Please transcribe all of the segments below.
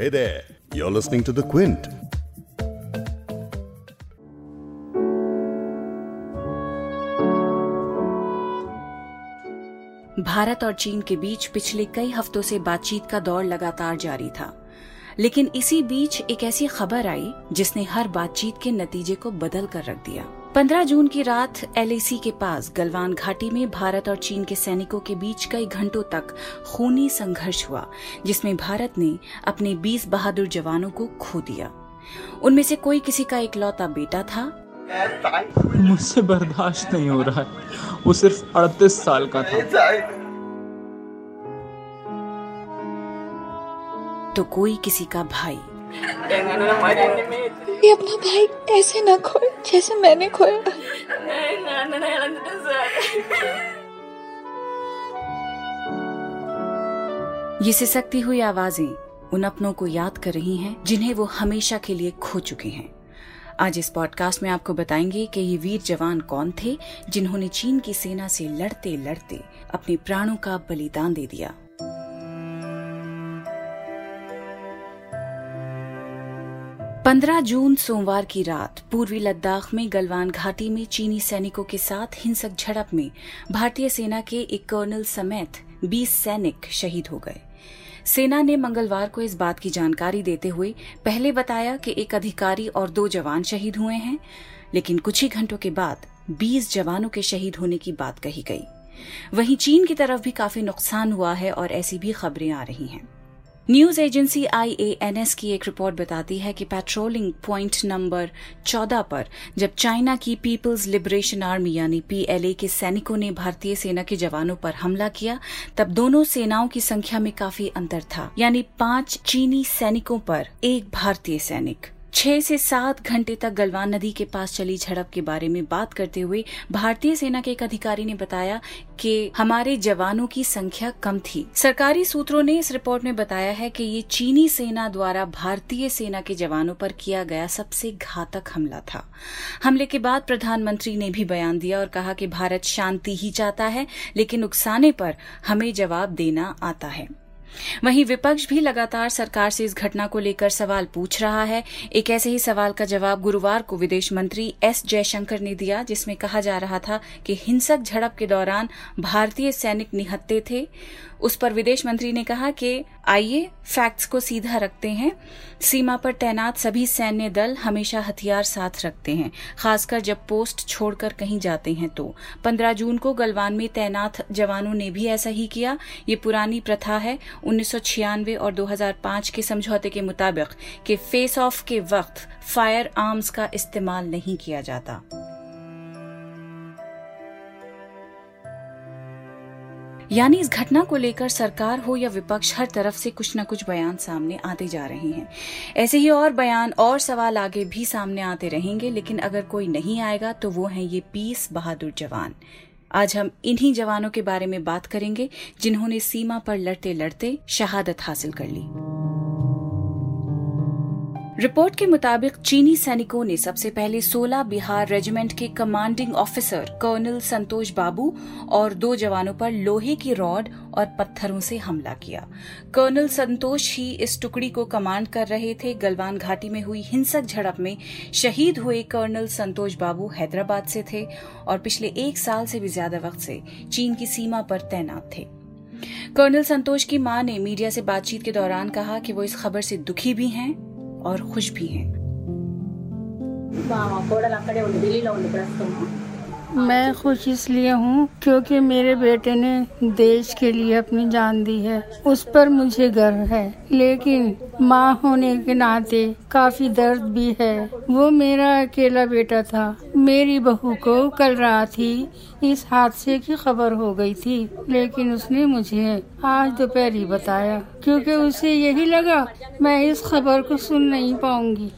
Hey there, you're listening to The Quint. Bharat और चीन के बीच पिछले कई हफ्तों से बातचीत का दौर लगातार जारी था। लेकिन इसी बीच एक ऐसी खबर आई जिसने हर बातचीत के नतीजे को बदल कर रख दिया। 15 जून की रात एलएसी के पास गलवान घाटी में भारत और चीन के सैनिकों के बीच कई घंटों तक खूनी संघर्ष हुआ जिसमें भारत ने अपने 20 बहादुर जवानों को खो दिया। उनमें से कोई किसी का इकलौता बेटा था? मुझसे बर्दाश्त नहीं हो रहा है। वो सिर्फ़ अड़तीस साल का था। तो कोई किसी का भाई ये अपना भाई ऐसे ना खोए, जैसे मैंने खोया। ये सिसकती हुई आवाज़ें उन अपनों को याद कर रही हैं, जिन्हें वो हमेशा के लिए खो चुके हैं। आज इस पॉडकास्ट में आपको बताएँगे कि ये वीर जवान कौन थे, जिन्होंने चीन की सेना से लड़ते लड़ते अपने प्राणों का बलिदान दे दिया। 15 जून सोमवार की रात, पूर्वी लद्दाख में गलवान घाटी में चीनी सैनिकों के साथ हिंसक झड़प में भारतीय सेना के एक कर्नल समेत 20 सैनिक शहीद हो गए। सेना ने मंगलवार को इस बात की जानकारी देते हुए पहले बताया कि एक अधिकारी और दो जवान शहीद हुए हैं, लेकिन कुछ ही घंटों के बाद 20 जवानों के शहीद होने की बात कही गई। वहीं चीन की तरफ़ भी काफ़ी नुकसान हुआ है और ऐसी भी खबरें आ रही हैं। न्यूज़ एजेंसी आईएएनएस की एक रिपोर्ट बताती है कि पेट्रोलिंग पॉइंट नंबर 14 पर, जब चाइना की पीपल्स लिबरेशन आर्मी यानी पीएलए के सैनिकों ने भारतीय सेना के जवानों पर हमला किया, तब दोनों सेनाओं की संख्या में काफ़ी अंतर था। यानी पाँच चीनी सैनिकों पर एक भारतीय सैनिक। छह से सात घंटे तक गलवान नदी के पास चली झड़प के बारे में बात करते हुए भारतीय सेना के एक अधिकारी ने बताया कि हमारे जवानों की संख्या कम थी। सरकारी सूत्रों ने इस रिपोर्ट में बताया है कि ये चीनी सेना द्वारा भारतीय सेना के जवानों पर किया गया सबसे घातक हमला था। हमले के बाद प्रधानमंत्री ने भी बयान दिया और कहा कि भारत शांति ही चाहता है, लेकिन उकसाने पर हमें जवाब देना आता है। वहीं विपक्ष भी लगातार सरकार से इस घटना को लेकर सवाल पूछ रहा है। एक ऐसे ही सवाल का जवाब गुरुवार को विदेश मंत्री एस जयशंकर ने दिया, जिसमें कहा जा रहा था कि हिंसक झड़प के दौरान भारतीय सैनिक निहत्ते थे। उस पर विदेश मंत्री ने कहा कि, आइए फैक्ट्स को सीधा रखते हैं। सीमा पर तैनात सभी सैन्य दल हमेशा हथियार साथ रखते हैं, खासकर जब पोस्ट छोड़कर कहीं जाते हैं तो। 15 जून को गलवान में तैनात जवानों ने भी ऐसा ही किया। ये पुरानी प्रथा है उन्नीस सौ छियानवे और 2005 के समझौते के मुताबिक कि फेस ऑफ़ के वक्त फायर आर्म्स का इस्तेमाल नहीं किया जाता। यानी इस घटना को लेकर सरकार हो या विपक्ष, हर तरफ़ से कुछ न कुछ बयान सामने आते जा रहे हैं। ऐसे ही और बयान, और सवाल आगे भी सामने आते रहेंगे, लेकिन अगर कोई नहीं आएगा तो वो हैं ये पीस बहादुर जवान। आज हम इन्हीं जवानों के बारे में बात करेंगे, जिन्होंने सीमा पर लड़ते लड़ते शहादत हासिल कर ली। रिपोर्ट के मुताबिक चीनी सैनिकों ने सबसे पहले 16 बिहार रेजिमेंट के commanding officer colonel Santosh Babu और दो जवानों पर लोहे की रॉड और पत्थरों से हमला किया। कर्नल संतोष ही इस टुकड़ी को कमांड कर रहे थे। गलवान घाटी में हुई हिंसक झड़प में शहीद हुए कर्नल संतोष बाबू हैदराबाद से थे और पिछले एक साल से भी ज़्यादा वक्त से चीन की सीमा पर तैनात थे। कर्नल संतोष की माँ ने मीडिया से बातचीत के दौरान कहा कि वो इस खबर से दुखी भी हैं। और खुश भी हैं। मैं खुश इसलिए हूँ क्योंकि मेरे बेटे ने देश के लिए अपनी जान दी है। उस पर मुझे गर्व है। लेकिन माँ होने के नाते काफ़ी दर्द भी है। वो मेरा अकेला बेटा था। मेरी बहू को कल रात ही इस हादसे की खबर हो गई थी, लेकिन उसने मुझे आज दोपहर ही बताया, क्योंकि उसे यही लगा, मैं इस खबर को सुन नहीं पाऊँगी।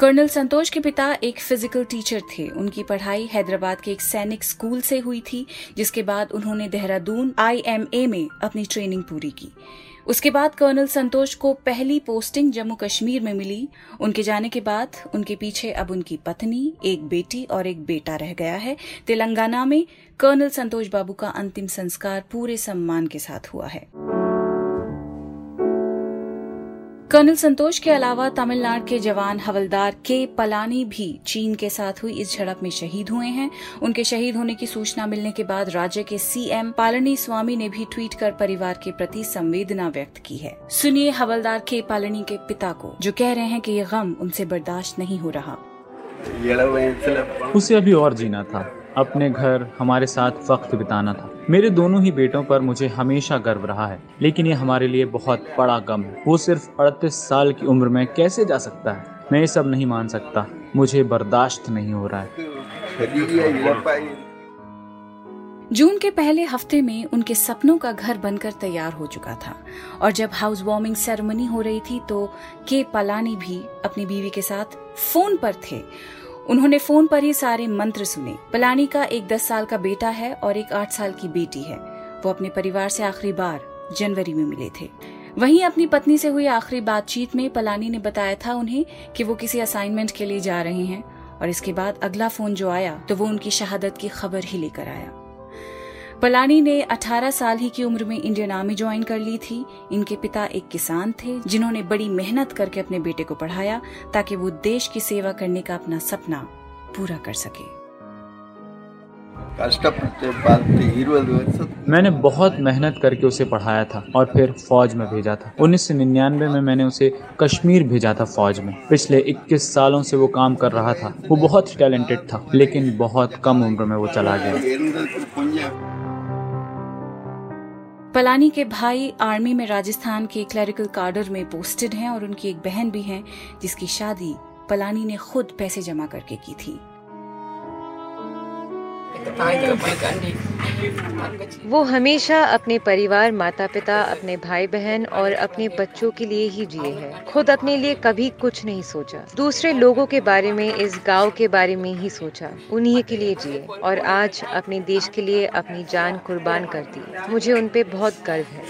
कर्नल संतोष के पिता एक फ़िज़िकल टीचर थे। उनकी पढ़ाई हैदराबाद के एक सैनिक स्कूल से हुई थी, जिसके बाद उन्होंने देहरादून आईएमए में अपनी ट्रेनिंग पूरी की। उसके बाद कर्नल संतोष को पहली पोस्टिंग जम्मू कश्मीर में मिली। उनके जाने के बाद उनके पीछे अब उनकी पत्नी, एक बेटी और एक बेटा रह गया है। तेलंगाना में कर्नल संतोष बाबू का अंतिम संस्कार पूरे सम्मान के साथ हुआ है। कर्नल संतोष के अलावा तमिलनाडु के जवान हवलदार के पलानी भी चीन के साथ हुई। इस झड़प में शहीद हुए हैं। उनके शहीद होने की सूचना मिलने के बाद राज्य के सीएम पालनी स्वामी ने भी ट्वीट कर परिवार के प्रति संवेदना व्यक्त की है। सुनिए हवलदार के पालनी के पिता को, जो कह रहे हैं कि ये गम उनसे बर्दाश्त नहीं हो रहा। उसे अभी और जीना था। अपने घर हमारे साथ वक्त बिताना था। मेरे दोनों ही बेटों पर मुझे हमेशा गर्व रहा है, लेकिन ये हमारे लिए बहुत बड़ा गम है। वो सिर्फ़ अड़तीस साल की उम्र में कैसे जा सकता है? मैं ये सब नहीं मान सकता। मुझे बर्दाश्त नहीं हो रहा है। जून के पहले हफ़्ते में उनके सपनों का घर बनकर तैयार हो चुका था, और जब हाउस वार्मिंग सेरेमनी हो रही थी तो के पलानी भी अपनी बीवी के साथ फ़ोन पर थे। उन्होंने फ़ोन पर ही सारे मंत्र सुने। पलानी का एक दस साल का बेटा है और एक आठ साल की बेटी है। वो अपने परिवार से आखिरी बार जनवरी में मिले थे। वहीं अपनी पत्नी से हुई आखिरी बातचीत में पलानी ने बताया था उन्हें कि वो किसी असाइनमेंट के लिए जा रहे हैं और इसके बाद अगला फ़ोन जो आया तो वो उनकी शहादत की खबर ही लेकर आया। पलानी ने 18 साल ही की उम्र में इंडियन आर्मी ज्वाइन कर ली थी। इनके पिता एक किसान थे, जिन्होंने बड़ी मेहनत करके अपने बेटे को पढ़ाया, ताकि वो देश की सेवा करने का अपना सपना पूरा कर सके। मैंने बहुत मेहनत करके उसे पढ़ाया था और फिर फौज में भेजा था। उन्नीस सौ निन्यानवे में मैंने उसे कश्मीर भेजा था फौज में। पिछले 21 सालों से वो काम कर रहा था। वो बहुत टैलेंटेड था, लेकिन बहुत कम उम्र में वो चला गया। पलानी के भाई आर्मी में राजस्थान के क्लरिकल कार्डर में पोस्टेड हैं और उनकी एक बहन भी है, जिसकी शादी पलानी ने खुद पैसे जमा करके की थी। वो हमेशा अपने परिवार माता पिता अपने भाई बहन और अपने बच्चों के लिए ही जिए हैं। खुद अपने लिए कभी कुछ नहीं सोचा। दूसरे लोगों के बारे में, इस गाँव के बारे में ही सोचा। उन्हीं के लिए जिए और आज अपने देश के लिए अपनी जान कुर्बान कर दी। मुझे उन पे बहुत गर्व है।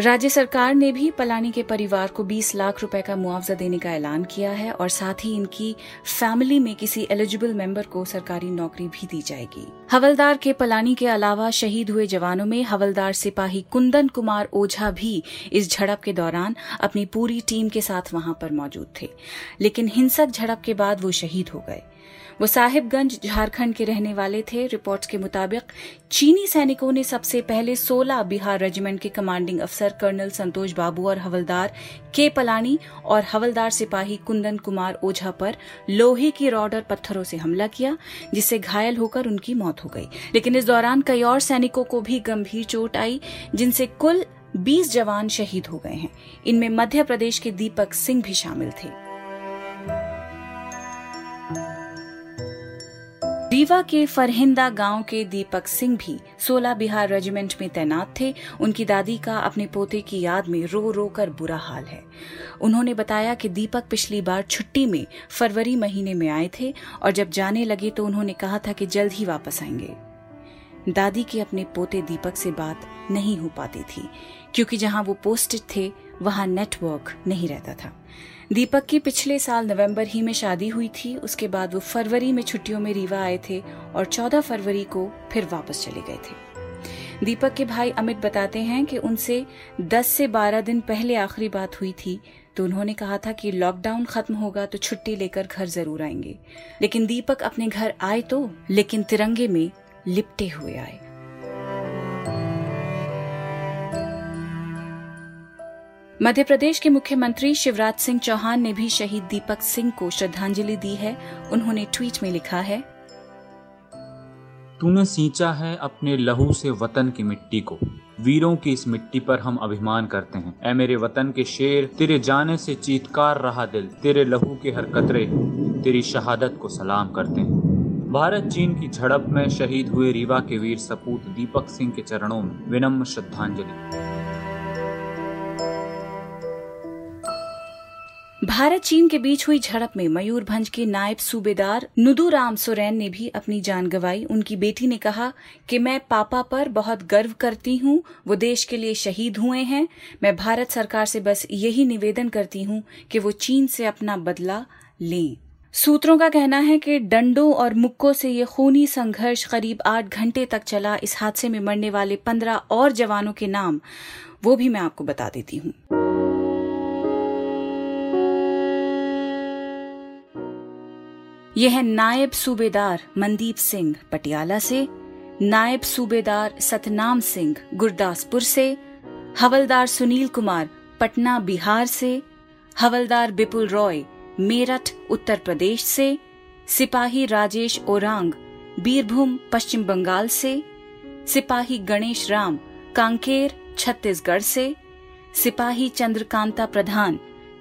राज्य सरकार ने भी पलानी के परिवार को 20 लाख रुपए का मुआवजा देने का ऐलान किया है और साथ ही इनकी फैमिली में किसी एलिजिबल मेंबर को सरकारी नौकरी भी दी जाएगी। हवलदार के पलानी के अलावा शहीद हुए जवानों में हवलदार सिपाही कुंदन कुमार ओझा भी इस झड़प के दौरान अपनी पूरी टीम के साथ वहाँ पर मौजूद थे। लेकिन हिंसक झड़प के बाद वो शहीद हो गए। वो साहिबगंज झारखंड के रहने वाले थे। रिपोर्ट्स के मुताबिक, चीनी सैनिकों ने सबसे पहले 16 बिहार रेजिमेंट के कमांडिंग अफसर कर्नल संतोष बाबू और हवलदार के पलानी और हवलदार सिपाही कुंदन कुमार ओझा पर लोहे की रॉड और पत्थरों से हमला किया, जिससे घायल होकर उनकी मौत हो गई। लेकिन इस दौरान कई और सैनिकों को भी गंभीर चोट आई, जिनसे कुल 20 जवान शहीद हो गए हैं। इनमें मध्य प्रदेश के दीपक सिंह भी शामिल थे। रीवा के फरहिंदा गाँव के दीपक सिंह भी 16 बिहार रेजिमेंट में तैनात थे। उनकी दादी का अपने पोते की याद में रो रो कर बुरा हाल है। उन्होंने बताया कि दीपक पिछली बार छुट्टी में फरवरी महीने में आए थे और जब जाने लगे तो उन्होंने कहा था कि जल्द ही वापस आएँगे। दादी के अपने पोते दीपक से बात नहीं हो पाती थी, क्योंकि जहाँ वो पोस्टेड थे, वहाँ नेटवर्क नहीं रहता था। दीपक की पिछले साल नवंबर ही में शादी हुई थी, उसके बाद वो फरवरी में छुट्टियों में रीवा आए थे और 14 फरवरी को फिर वापस चले गए थे। दीपक के भाई अमित बताते हैं कि उनसे 10 से 12 दिन पहले आखिरी बात हुई थी तो उन्होंने कहा था कि लॉकडाउन खत्म होगा तो छुट्टी लेकर घर ज़रूर आएँगे। लेकिन दीपक अपने घर आए तो लेकिन तिरंगे में लिपटे हुए आए। मध्य प्रदेश के मुख्यमंत्री शिवराज सिंह चौहान ने भी शहीद दीपक सिंह को श्रद्धांजलि दी है, उन्होंने ट्वीट में लिखा है। तूने सींचा है अपने लहू से वतन की मिट्टी को। वीरों की इस मिट्टी पर हम अभिमान करते हैं। ऐ मेरे वतन के शेर, तेरे जाने से चीतकार रहा दिल। तेरे लहू के हर कतरे, तेरी शहादत को सलाम करते हैं। भारत चीन की झड़प में शहीद हुए रीवा के वीर सपूत दीपक सिंह के चरणों में विनम्र श्रद्धांजलि। भारत चीन के बीच हुई झड़प में मयूरभंज के नायब सूबेदार नुदूराम सोरेन ने भी अपनी जान गंवाई। उनकी बेटी ने कहा कि मैं पापा पर बहुत गर्व करती हूँ, वो देश के लिए शहीद हुए हैं। मैं भारत सरकार से बस यही निवेदन करती हूँ कि वो चीन से अपना बदला लें। सूत्रों का कहना है कि डंडों और मुक्कों से ये खूनी संघर्ष करीब आठ घंटे तक चला। इस हादसे में मरने वाले पंद्रह और जवानों के नाम, वो भी मैं आपको बता देती हूँ। यह है नायब सूबेदार मनदीप सिंह पटियाला से, नायब सूबेदार सतनाम सिंह गुरदासपुर से, हवलदार सुनील कुमार पटना बिहार से, हवलदार बिपुल रॉय मेरठ, उत्तर प्रदेश से, सिपाही राजेश ओरांग बीरभूम, पश्चिम बंगाल से, सिपाही गणेश राम कांकेर, छत्तीसगढ़ से, सिपाही चंद्रकांता प्रधान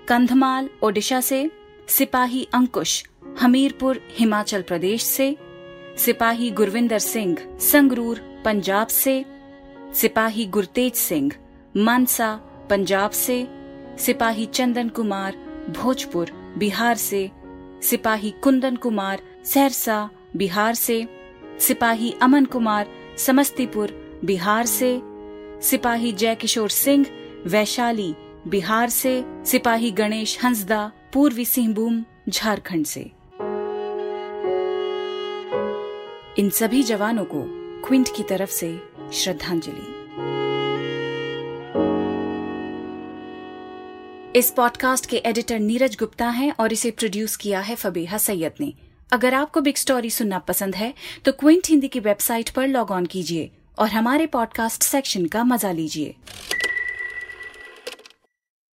कंधमाल ओडिशा से, सिपाही अंकुश हमीरपुर, हिमाचल प्रदेश से। सिपाही गुरविंदर सिंह, संगरूर, पंजाब से। सिपाही गुरतेज सिंह, मानसा, पंजाब से। सिपाही चंदन कुमार, भोजपुर, बिहार से। सिपाही कुंदन कुमार, सहरसा, बिहार से। सिपाही अमन कुमार, समस्तीपुर, बिहार से। सिपाही जयकिशोर सिंह, वैशाली, बिहार से। सिपाही गणेश हंसदा, पूर्वी सिंहभूम, झारखंड से। इन सभी जवानों को क्विंट की तरफ़ से श्रद्धांजलि। इस पॉडकास्ट के एडिटर नीरज गुप्ता हैं और इसे प्रोड्यूस किया है फबीहा सैयद ने। अगर आपको बिग स्टोरी सुनना पसंद है तो क्विंट हिंदी की वेबसाइट पर लॉग ऑन कीजिए और हमारे पॉडकास्ट सेक्शन का मज़ा लीजिए।